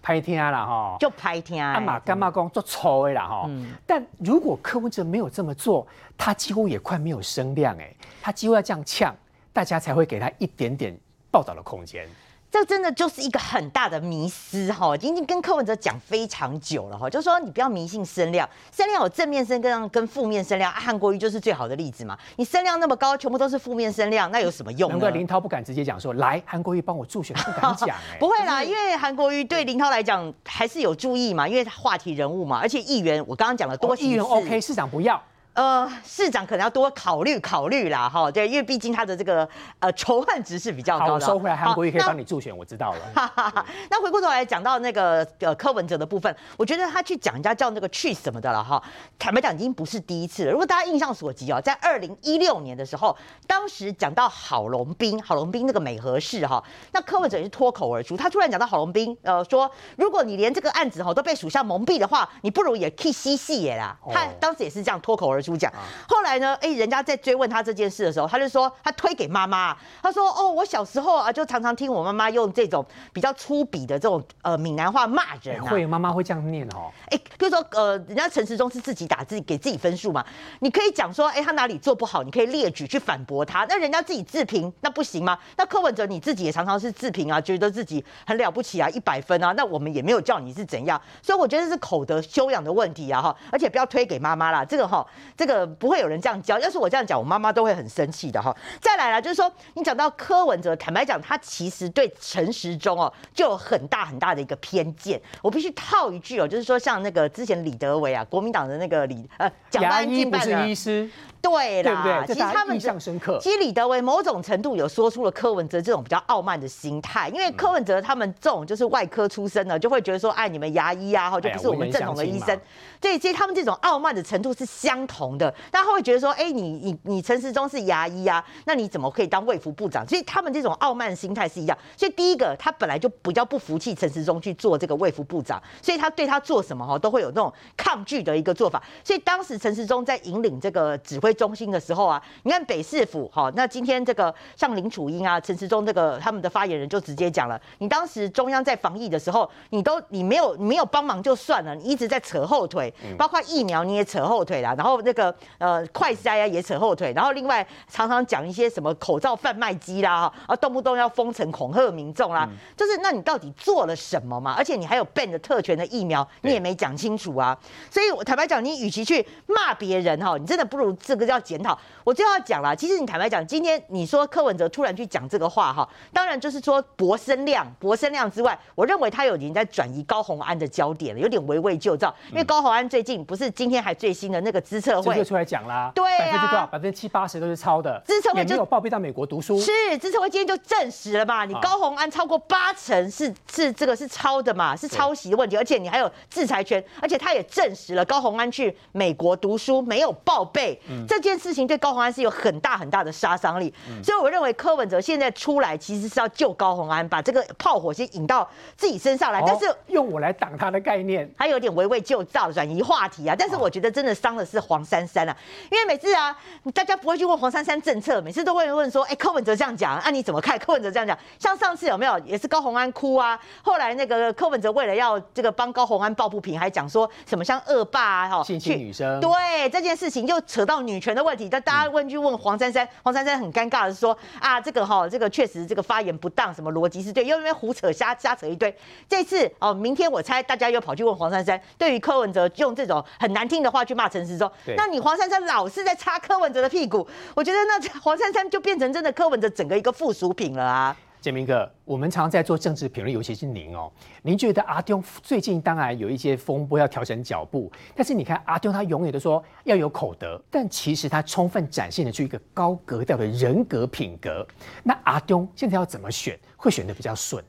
拍听啦吼，就拍听。阿妈干妈公做错的啦哈。但如果柯文哲没有这么做，他几乎也快没有声量哎，他几乎要这样呛，大家才会给他一点点报道的空间。这真的就是一个很大的迷思哈，已经跟柯文哲讲非常久了哈，就是说你不要迷信声量，声量有正面声量跟负面声量，啊韩国瑜就是最好的例子嘛。你声量那么高，全部都是负面声量，那有什么用呢？难怪林涛不敢直接讲说来韩国瑜帮我助选，不敢讲哎。(laughs) 不会啦，因为韩国瑜对林涛来讲还是有注意嘛，因为他话题人物嘛，而且议员我刚刚讲了多议员 OK，市长不要。呃，市长可能要多考虑考虑啦，哈，对，因为毕竟他的这个呃仇恨值是比较高的。收回来，韩国瑜可以帮你助选，我知道了。哈哈哈那回过头来讲到那个呃柯文哲的部分，我觉得他去讲人家叫那个去什么的了哈，坦白讲已经不是第一次了。如果大家印象所及哦，在二零一六年的时候，当时讲到郝龙斌，郝龙斌那个美和事哈，那柯文哲也是脱口而出，他突然讲到郝龙斌，呃，说如果你连这个案子哈都被属下蒙蔽的话，你不如也可以吸戏耶啦。他当时也是这样脱口而。主讲，后来呢？哎，人家在追问他这件事的时候，他就说他推给妈妈。他说：“哦，我小时候啊，就常常听我妈妈用这种比较粗鄙的这种呃闽南话骂人。”会，妈妈会这样念哦。哎，比如说呃，人家陈时中是自己打自己给自己分数嘛，你可以讲说，哎，他哪里做不好，你可以列举去反驳他。那人家自己自评，那不行吗？那柯文哲你自己也常常是自评啊，觉得自己很了不起啊，一百分啊。那我们也没有叫你是怎样，所以我觉得是口德修养的问题啊哈。而且不要推给妈妈啦，这个哈。这个不会有人这样教，要是我这样讲，我妈妈都会很生气的哈。再来了，就是说你讲到柯文哲，坦白讲，他其实对陈时中哦就有很大很大的一个偏见。我必须套一句哦，就是说像那个之前李德维啊，国民党的那个李呃，牙医不是医师。对啦，其实他们印象深刻。其实李德维某种程度有说出了柯文哲这种比较傲慢的心态，因为柯文哲他们这种就是外科出身的，就会觉得说，哎，你们牙医啊，哈，就不是我们正统的医生。对，其实他们这种傲慢的程度是相同的。大家会觉得说，哎，你你你陈时中是牙医啊，那你怎么可以当卫福部长？所以他们这种傲慢心态是一样。所以第一个，他本来就比较不服气陈时中去做这个卫福部长，所以他对他做什么哈，都会有那种抗拒的一个做法。所以当时陈时中在引领这个指挥中心的时候啊。你看北市府哈，那今天这个像林楚英啊、陈时中这个他们的发言人就直接讲了，你当时中央在防疫的时候，你都你没有没有帮忙就算了，你一直在扯后腿，包括疫苗你也扯后腿啦，然后那个呃快筛啊也扯后腿，然后另外常常讲一些什么口罩贩卖机啦，啊动不动要封城恐吓民众啦，就是那你到底做了什么嘛？而且你还有 ban 的特权的疫苗，你也没讲清楚啊，所以我坦白讲，你与其去骂别人哈，你真的不如这个要检讨。我就要讲了，其实你坦白讲，今天你说柯文哲突然去讲这个话哈，当然就是说博声量，博声量之外，我认为他有已经在转移高红安的焦点了，有点围魏救赵。因为高红安最近不是今天还最新的那个资策会出来讲啦，对啊，百分之多少？百分之七八十都是抄的，资策会就有报备到美国读书。是资策会今天就证实了嘛？你高红安超过八成是是这个是抄的嘛？是抄袭的问题，而且你还有制裁权，而且他也证实了高红安去美国读书没有报备这件事情对高。红安是有很大很大的杀伤力，所以我认为柯文哲现在出来其实是要救高红安，把这个炮火先引到自己身上来。但是用我来挡他的概念，还有点围魏救赵，转移话题啊。但是我觉得真的伤的是黄珊珊啊，因为每次啊，大家不会去问黄珊珊政策，每次都会问说，哎，柯文哲这样讲，啊你怎么看？柯文哲这样讲，像上次有没有也是高虹安哭啊？后来那个柯文哲为了要这个帮高虹安抱不平，还讲说什么像恶霸啊，哈，性侵女生，对这件事情又扯到女权的问题，但大家。问去问黄珊珊，黄珊珊很尴尬的说啊，这个哈，这个确实这个发言不当，什么逻辑是对，又因为胡扯瞎瞎扯一堆。这次哦，明天我猜大家又跑去问黄珊珊，对于柯文哲用这种很难听的话去骂陈时中，那你黄珊珊老是在擦柯文哲的屁股，我觉得那黄珊珊就变成真的柯文哲整个一个附属品了啊。建明哥，我们常常在做政治评论，尤其是您哦。您觉得阿丢最近当然有一些风波，要调整脚步。但是你看阿丢，他永远都说要有口德，但其实他充分展现了出一个高格调的人格品格。那阿丢现在要怎么选，会选的比较顺？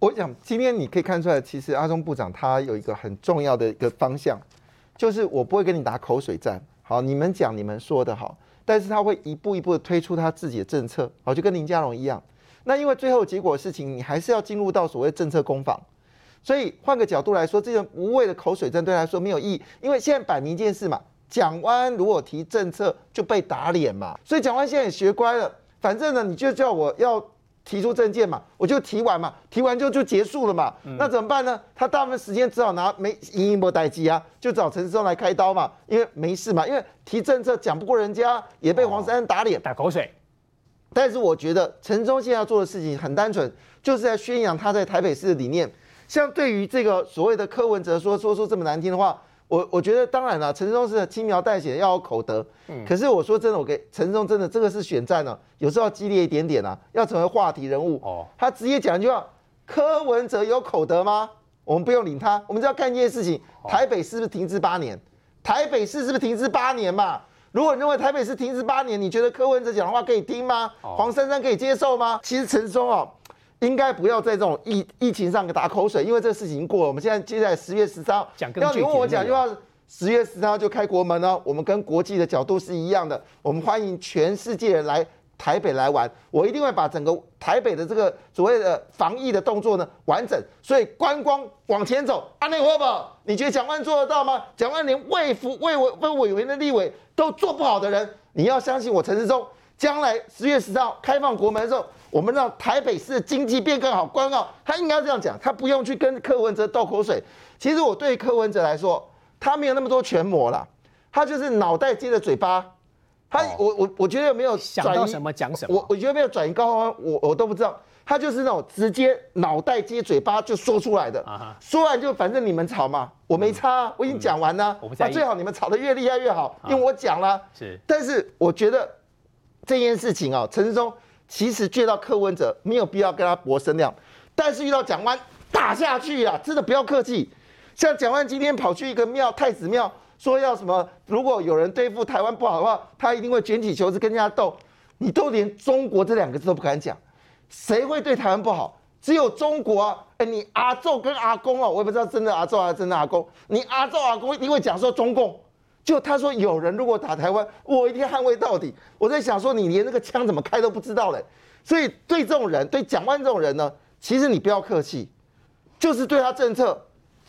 我想今天你可以看出来，其实阿中部长他有一个很重要的一个方向，就是我不会跟你打口水战。好，你们讲你们说的好，但是他会一步一步的推出他自己的政策。好，就跟林佳龙一样。那因为最后结果事情，你还是要进入到所谓政策攻防，所以换个角度来说，这种无谓的口水战对他来说没有意义，因为现在摆明一件事嘛，蒋万如果提政策就被打脸嘛，所以蒋万现在也学乖了，反正呢你就叫我要提出政见嘛，我就提完嘛，提完就就结束了嘛，那怎么办呢？他大部分时间只好拿没赢一波待机啊，就找陈世忠来开刀嘛，因为没事嘛，因为提政策讲不过人家，也被黄珊珊打脸打口水。但是我觉得陈忠现在要做的事情很单纯，就是在宣扬他在台北市的理念。像对于这个所谓的柯文哲说说出这么难听的话，我我觉得当然了，陈忠是轻描淡写要有口德。嗯。可是我说真的，我给陈忠真的这个是选战呢，有时候要激烈一点点啊，要成为话题人物。哦。他直接讲一句话：柯文哲有口德吗？我们不用理他，我们只要干一件事情：台北是不是停滞八年？台北市是不是停滞八年嘛？如果你认为台北市停滞八年，你觉得柯文哲讲的话可以听吗？黄珊珊可以接受吗？其实陈松哦，应该不要在这种疫疫情上打口水，因为这个事情已经过了。我们现在接下来十月十三号，要你问我讲句话，十月十三号就开国门呢？我们跟国际的角度是一样的，我们欢迎全世界人来。台北来玩，我一定会把整个台北的这个所谓的防疫的动作呢完整，所以观光往前走。阿内活宝，你觉得蒋万做得到吗？蒋万连卫福卫委卫委员的立委都做不好的人，你要相信我陈世忠，将来十月十号开放国门的时候，我们让台北市的经济变更好，关好。他应该这样讲，他不用去跟柯文哲斗口水。其实我对柯文哲来说，他没有那么多权谋了，他就是脑袋接着嘴巴。他我我我觉得没有想到什么讲什么，我我觉得没有转移高方，我我都不知道。他就是那种直接脑袋接嘴巴就说出来的，说完就反正你们吵嘛，我没差，我已经讲完了。那最好你们吵得越厉害越好，因为我讲了。是，但是我觉得这件事情啊，陈世忠其实见到柯文哲没有必要跟他搏声量，但是遇到蒋万打下去啊，真的不要客气。像蒋万今天跑去一个庙太子庙。说要什么？如果有人对付台湾不好的话，他一定会卷起袖子跟人家斗。你都连中国这两个字都不敢讲，谁会对台湾不好？只有中国啊！哎，你阿宙跟阿公哦，我也不知道真的阿宙还是真的阿公。你阿宙阿公一定会讲说中共，就他说有人如果打台湾，我一定捍卫到底。我在想说，你连那个枪怎么开都不知道嘞。所以对这种人，对蒋万这种人呢，其实你不要客气，就是对他政策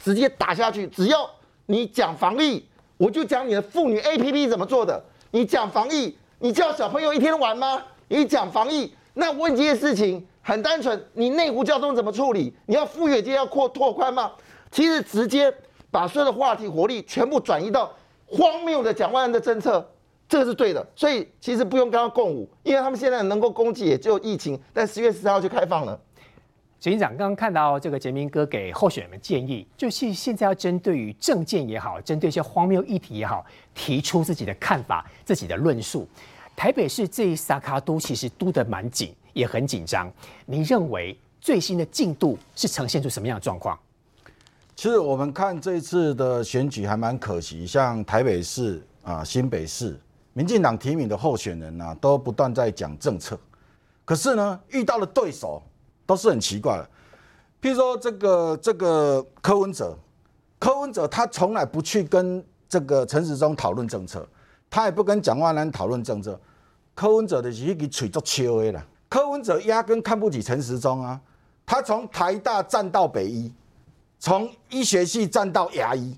直接打下去。只要你讲防疫。我就讲你的妇女 A P P 怎么做的。你讲防疫，你叫小朋友一天玩吗？你讲防疫，那问这些事情很单纯。你内湖交通怎么处理？你要富裕街要扩拓宽吗？其实直接把所有的话题活力全部转移到荒谬的蒋万安的政策，这个是对的。所以其实不用跟他共舞，因为他们现在能够攻击也只有疫情。但十月十三号就开放了。执行长刚刚看到这个杰明哥给候选人们建议，就是现在要针对于政见也好，针对一些荒谬议题也好，提出自己的看法、自己的论述。台北市这一萨卡都其实督得蛮紧，也很紧张。你认为最新的进度是呈现出什么样的状况？其实我们看这次的选举还蛮可惜，像台北市啊、新北市，民进党提名的候选人啊，都不断在讲政策，可是呢，遇到了对手。都是很奇怪的，譬如说这个这个柯文哲，柯文哲他从来不去跟这个陈时中讨论政策，他也不跟蒋万安讨论政策，柯文哲的是一个嘴足笑的啦。柯文哲压根看不起陈时中啊，他从台大站到北一，从医学系站到牙医，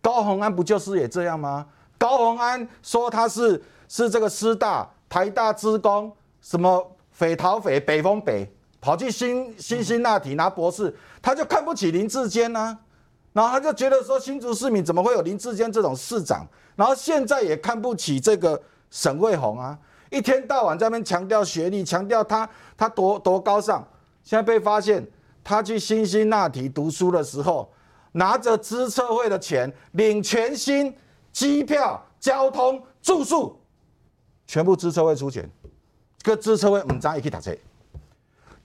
高鸿安不就是也这样吗？高鸿安说他是是这个师大、台大职工，什么匪逃匪、北风北。跑去新新辛那提拿博士，他就看不起林志坚呢，然后他就觉得说新竹市民怎么会有林志坚这种市长？然后现在也看不起这个沈卫红啊，一天到晚在那边强调学历，强调他他多多高尚。现在被发现他去新辛那提读书的时候，拿着支策会的钱领全薪、机票、交通、住宿，全部支策会出钱，个支策会唔知伊去读册。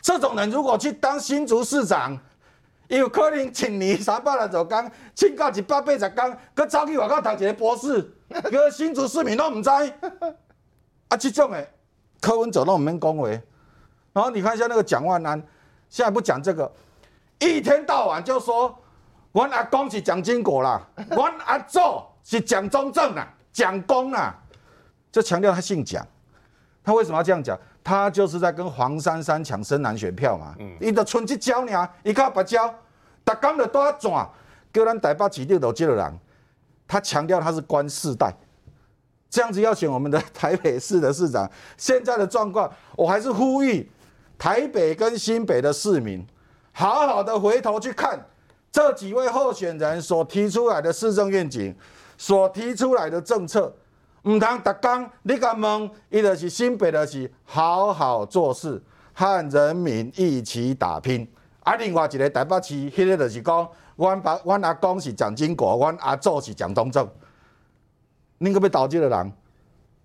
这种人如果去当新竹市长，有可能请你三百来十工，请到一百八十工，佮走去外口读一个博士，(laughs) 个新竹市民都唔知。啊，这种的柯文哲都唔免讲话。然后你看一下那个蒋万安，现在不讲这个，一天到晚就说，我阿公是蒋经国啦，(laughs) 我阿祖是蒋中正啦，蒋公啦，就强调他姓蒋。他为什么要这样讲？他就是在跟黄珊珊抢深蓝选票嘛，伊就春节交呢，伊靠白交，逐工就多转，叫咱台北市六都接了人。他强调他是官世代，这样子要选我们的台北市的市长。现在的状况，我还是呼吁台北跟新北的市民，好好的回头去看这几位候选人所提出来的市政愿景，所提出来的政策。唔通逐工你敢问，伊就是新北就是好好做事，和人民一起打拼。啊，另外一个台北市，迄个就是讲，阮爸阮阿公是蒋经国，阮阿祖是蒋中正。恁个要投这个人，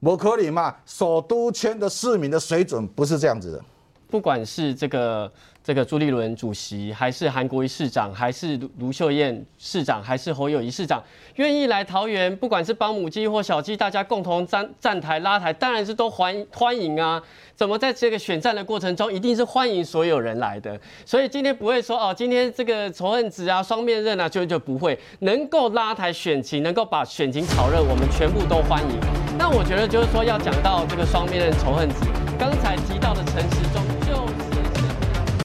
无可能嘛？首都圈的市民的水准不是这样子的。不管是这个这个朱立伦主席，还是韩国瑜市长，还是卢秀燕市长，还是侯友谊市长，愿意来桃园，不管是帮母鸡或小鸡，大家共同站站台拉台，当然是都欢欢迎啊。怎么在这个选战的过程中，一定是欢迎所有人来的？所以今天不会说哦，今天这个仇恨值啊、双面刃啊，就就不会能够拉台选情，能够把选情炒热，我们全部都欢迎。那我觉得就是说要讲到这个双面刃、仇恨值，刚才提到的陈时中。